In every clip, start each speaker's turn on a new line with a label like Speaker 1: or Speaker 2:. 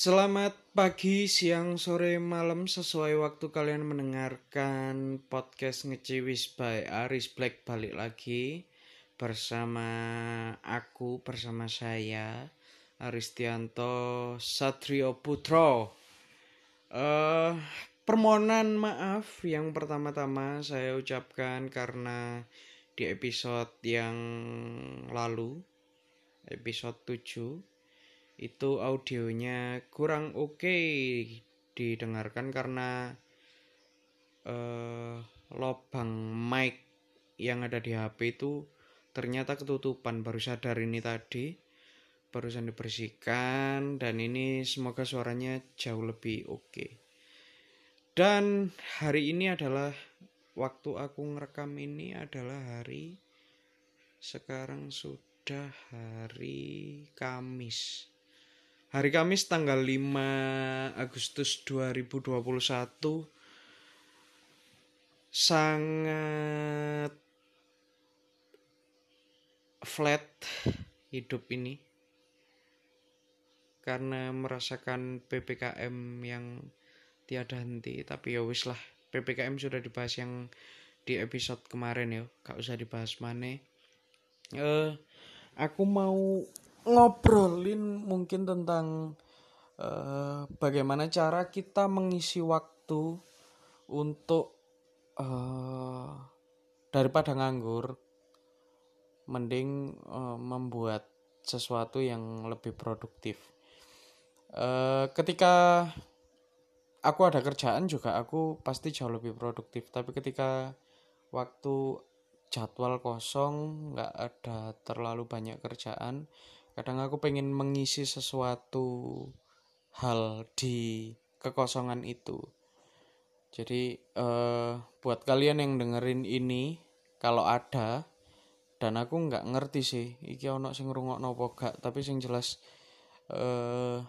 Speaker 1: Selamat pagi, siang, sore, malam sesuai waktu kalian mendengarkan podcast ngeciwis by Aris Black balik lagi bersama aku bersama saya Aristianto Satrio Putro. Uh, permohonan maaf yang pertama-tama saya ucapkan karena di episode yang lalu episode 7 itu audionya kurang oke okay didengarkan karena uh, lubang mic yang ada di HP itu ternyata ketutupan baru sadar ini tadi barusan dibersihkan dan ini semoga suaranya jauh lebih oke okay. dan hari ini adalah waktu aku ngerekam ini adalah hari sekarang sudah hari Kamis hari Kamis tanggal 5 Agustus 2021 sangat flat hidup ini. Karena merasakan PPKM yang tiada henti. Tapi ya wis lah PPKM sudah dibahas yang di episode kemarin ya. Gak usah dibahas mana. Uh, aku mau ngobrolin mungkin tentang uh, bagaimana cara kita mengisi waktu untuk uh, daripada nganggur mending uh, membuat sesuatu yang lebih produktif. Uh, ketika aku ada kerjaan juga aku pasti jauh lebih produktif tapi ketika waktu jadwal kosong nggak ada terlalu banyak kerjaan kadang aku pengen mengisi sesuatu hal di kekosongan itu. Jadi uh, buat kalian yang dengerin ini kalau ada dan aku nggak ngerti sih iki ono sing ngrungokno apa gak tapi sing jelas uh,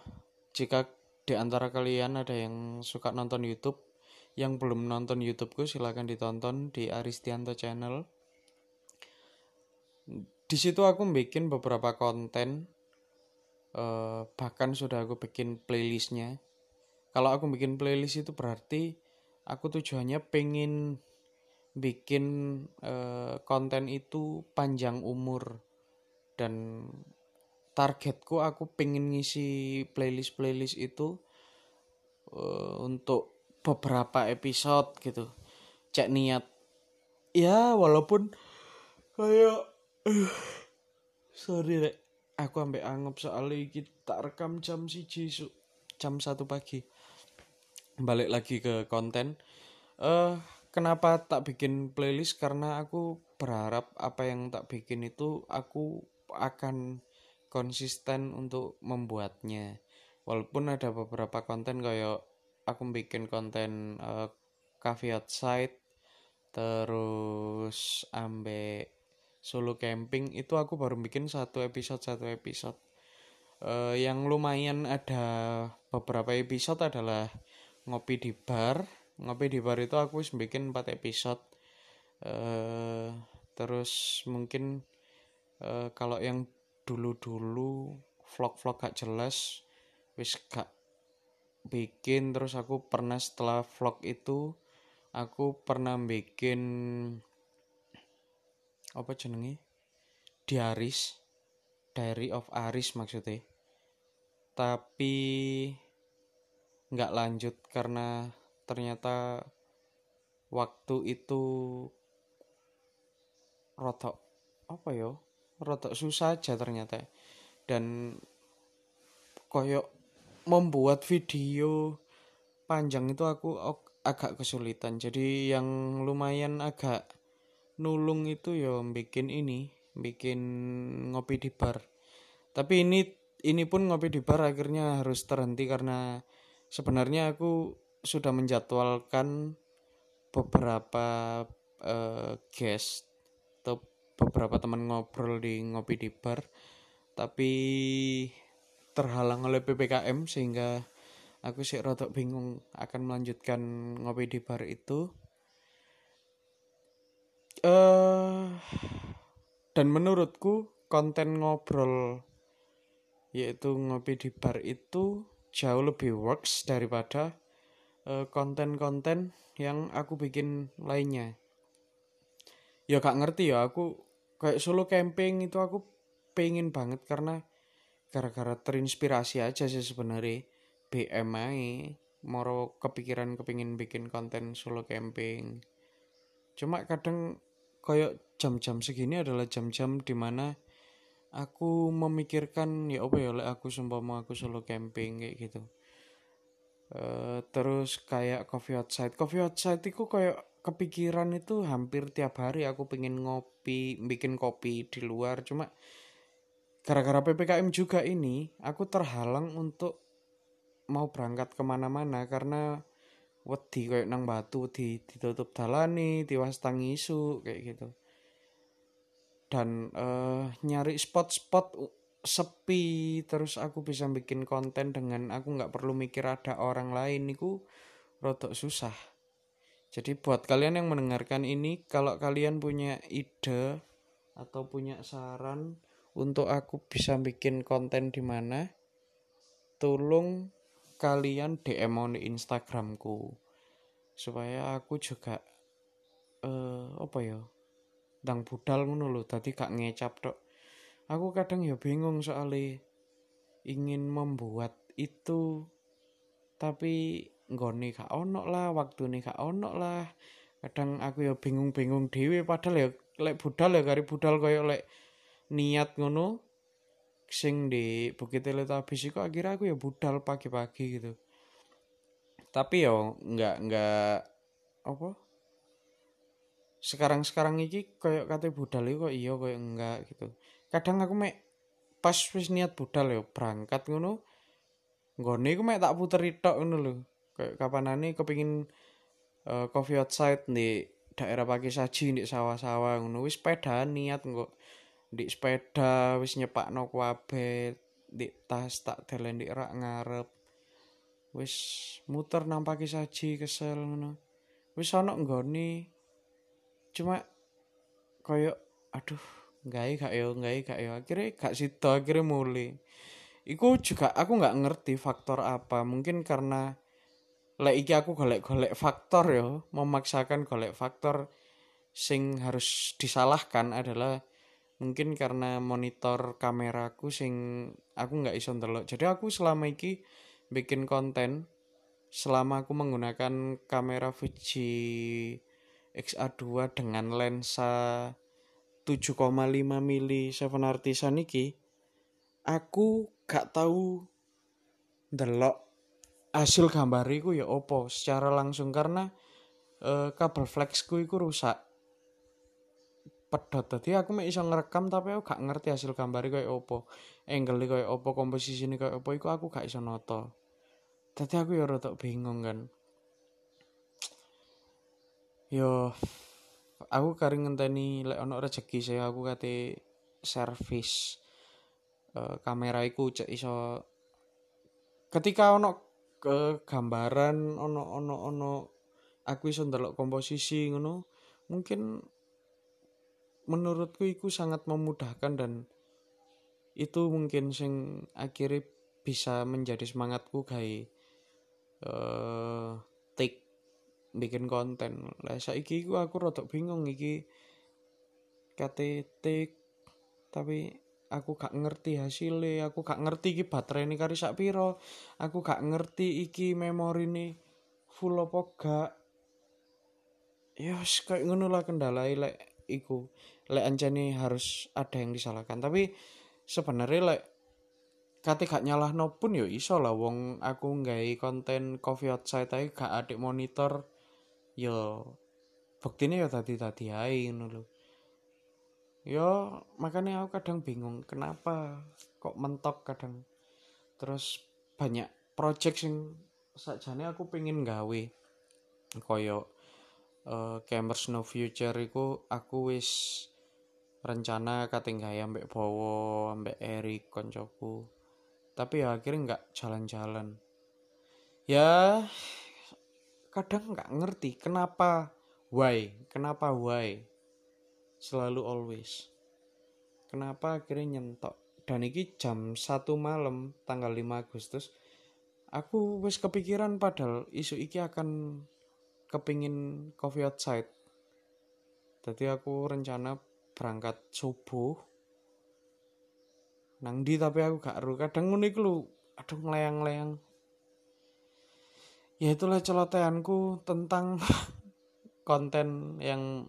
Speaker 1: jika di antara kalian ada yang suka nonton YouTube yang belum nonton YouTubeku silahkan ditonton di Aristianto channel di situ aku bikin beberapa konten uh, bahkan sudah aku bikin playlistnya. Kalau aku bikin playlist itu berarti aku tujuannya pengen bikin uh, konten itu panjang umur. Dan targetku aku pengen ngisi playlist playlist itu uh, untuk beberapa episode gitu. Cek niat. Ya walaupun kayak sorry rek. Aku ambek anggap soal iki tak rekam jam siji su. Jam satu pagi. Balik lagi ke konten. Eh uh, kenapa tak bikin playlist? Karena aku berharap apa yang tak bikin itu aku akan konsisten untuk membuatnya. Walaupun ada beberapa konten kayak aku bikin konten uh, cafe outside terus ambek solo camping itu aku baru bikin satu episode satu episode. Uh, yang lumayan ada beberapa episode adalah ngopi di bar. Ngopi di bar itu aku bikin empat episode. Uh, terus mungkin uh, kalau yang dulu-dulu vlog-vlog gak jelas wis gak bikin. Terus aku pernah setelah vlog itu aku pernah bikin apa jenenge? Diaris. Diary of Aris maksudnya. Tapi nggak lanjut karena ternyata waktu itu rotok apa yo rotok susah aja ternyata. Dan koyok membuat video panjang itu aku agak kesulitan. Jadi yang lumayan agak nulung itu ya bikin ini bikin ngopi di bar. Tapi ini ini pun ngopi di bar akhirnya harus terhenti karena sebenarnya aku sudah menjadwalkan beberapa uh, guest atau beberapa teman ngobrol di ngopi di bar. Tapi terhalang oleh PPKM sehingga aku sih rotok bingung akan melanjutkan ngopi di bar itu uh, dan menurutku konten ngobrol yaitu ngopi di bar itu jauh lebih works daripada konten konten-konten yang aku bikin lainnya. Ya gak ngerti ya aku kayak solo camping itu aku pengen banget karena gara-gara terinspirasi aja sih sebenarnya. BMI moro kepikiran kepingin bikin konten solo camping. Cuma kadang kayak jam-jam segini adalah jam-jam di mana aku memikirkan ya apa ya aku sumpah mau aku solo camping kayak gitu. Uh, terus kayak coffee outside. Coffee outside itu kayak kepikiran itu hampir tiap hari aku pengen ngopi bikin kopi di luar. Cuma gara-gara ppkm juga ini aku terhalang untuk mau berangkat ke mana-mana karena wedi kayak nang batu di ditutup dalani tiwas tangisu kayak gitu. Dan uh, nyari spot-spot sepi terus aku bisa bikin konten dengan aku nggak perlu mikir ada orang lain itu rotok susah. Jadi buat kalian yang mendengarkan ini kalau kalian punya ide atau punya saran untuk aku bisa bikin konten di mana tolong kalian DM di Instagramku. Supaya aku juga eh uh, apa ya dang budal ngono lho tadi gak ngecap tok. Aku kadang ya bingung soalnya ingin membuat itu tapi nggone gak ono lah waktu nih gak ono lah. Kadang aku ya bingung-bingung dewi padahal ya lek budal ya kari budal koyo lek niat ngono sing di Bukit Teletabis itu akhirnya aku ya budal pagi-pagi gitu. Tapi ya nggak nggak apa? Sekarang sekarang ini kayak kata budal itu kok iya kayak enggak gitu. Kadang aku mek pas wis niat budal ya berangkat ngono nggone aku mek tak puter tok ngono lho. Kayak kapanane kepingin uh, coffee outside di daerah pagi saji di sawah-sawah ngono wis sepeda niat kok di sepeda wis nyepakno kabeh di tas tak delen di rak ngarep. Wis muter nang pagi saji kesel ngono. Wis ana nggone cuma koyo aduh gawe gak yo gawe gak yo. Akhirnya gak sida akhirnya mulai Iku juga aku nggak ngerti faktor apa. Mungkin karena lek iki aku golek-golek faktor yo memaksakan golek faktor sing harus disalahkan adalah mungkin karena monitor kameraku sing aku nggak iso ndelok. Jadi aku selama iki bikin konten selama aku menggunakan kamera Fuji XA2 dengan lensa 7,5 mili 7 artisan iki aku gak tahu ndelok hasil gambariku ya opo secara langsung. Karena uh, kabel flexku iku rusak pedot. Tadi aku mek iso ngerekam tapi aku gak ngerti hasil gambar koyo opo. Angle koyo opo ini koyo opo iku aku gak iso noto tadi aku ya rada bingung kan. Yo aku kari ngenteni lek ono rezeki saya aku kate servis uh, kamera iku cek iso. Ketika ono ke gambaran ono ono ono aku iso ndelok komposisi ngono mungkin menurutku itu sangat memudahkan dan itu mungkin sing akhirnya bisa menjadi semangatku gawe uh, take bikin konten. Lah saiki ku aku rotok bingung iki kate take tapi aku gak ngerti hasilnya aku gak ngerti iki baterai ini kari sak piro aku gak ngerti iki memori ini full apa gak. Ya kayak ngono lah kendala lek iku lek anjani harus ada yang disalahkan. Tapi sebenarnya lek kate gak nyalah no pun yo iso lah. Wong aku nggak konten coffee outside tapi gak adik monitor yo buktinya yo tadi tadi aja ngono yo makanya aku kadang bingung kenapa kok mentok kadang? Terus banyak project sing sajane aku pengen gawe koyo uh, Campers No Future iku aku wis rencana katinggawe ambek Bowo, ambek Erik koncoku. Tapi ya akhirnya nggak jalan-jalan. Ya kadang nggak ngerti kenapa why, kenapa why selalu always. Kenapa akhirnya nyentok dan iki jam satu malam tanggal 5 Agustus aku wis kepikiran padahal isu iki akan kepingin coffee outside. Jadi aku rencana berangkat subuh. Nang di tapi aku gak ru. Kadang ngono iku lho aduh ngelayang-layang ya itulah celotehanku tentang konten yang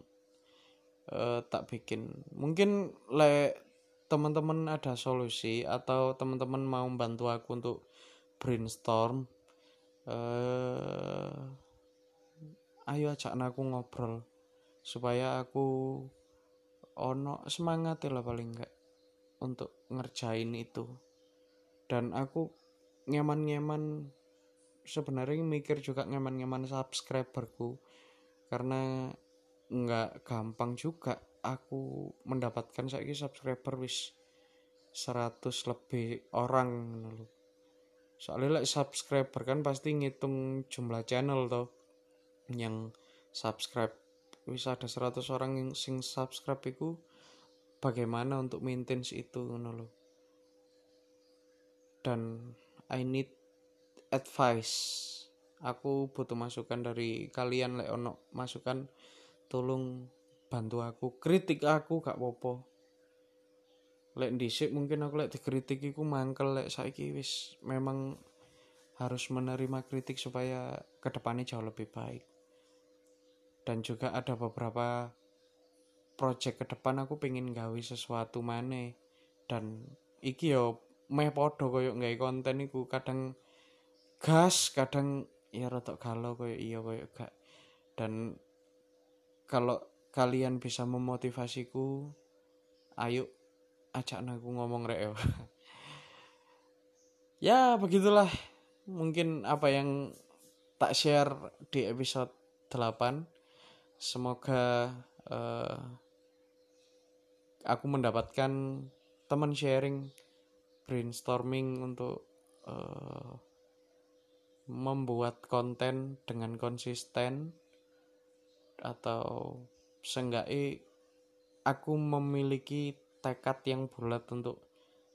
Speaker 1: uh, tak bikin. Mungkin le teman-teman ada solusi atau teman-teman mau bantu aku untuk brainstorm uh, ayo ajak aku ngobrol supaya aku ono semangat lah paling enggak untuk ngerjain itu. Dan aku nyaman-nyaman sebenarnya mikir juga nyaman-nyaman subscriberku karena nggak gampang juga aku mendapatkan saya subscriber wis 100 lebih orang soalnya like subscriber kan pasti ngitung jumlah channel toh yang subscribe. Wis ada 100 orang yang sing subscribe itu bagaimana untuk maintenance itu loh dan I need advice. Aku butuh masukan dari kalian lek ono masukan tolong bantu aku. Kritik aku gak popo lek dhisik mungkin aku lek dikritik iku mangkel lek saiki wis memang harus menerima kritik supaya ke depannya jauh lebih baik dan juga ada beberapa project ke depan aku pengen gawe sesuatu mana dan iki yo meh podo koyo nggak konten iku. Kadang gas kadang ya rotok galau koyo iya koyo gak. Dan kalau kalian bisa memotivasiku ayo ajak aku ngomong rek ya begitulah. Mungkin apa yang tak share di episode 8 semoga uh, aku mendapatkan teman sharing brainstorming untuk uh, membuat konten dengan konsisten atau seenggaknya aku memiliki tekad yang bulat untuk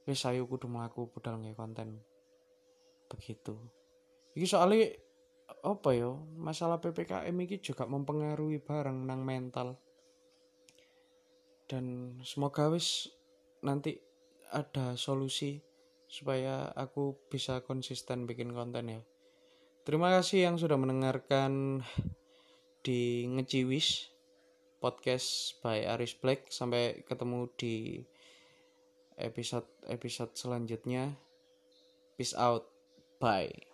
Speaker 1: wis ayo kudu mlaku budal konten. Begitu. Iki soalnya apa yo masalah PPKM ini juga mempengaruhi barang nang mental. Dan semoga wis nanti ada solusi supaya aku bisa konsisten bikin konten ya. Terima kasih yang sudah mendengarkan di ngeciwis podcast by Aris Black. Sampai ketemu di episode episode selanjutnya. Peace out. Bye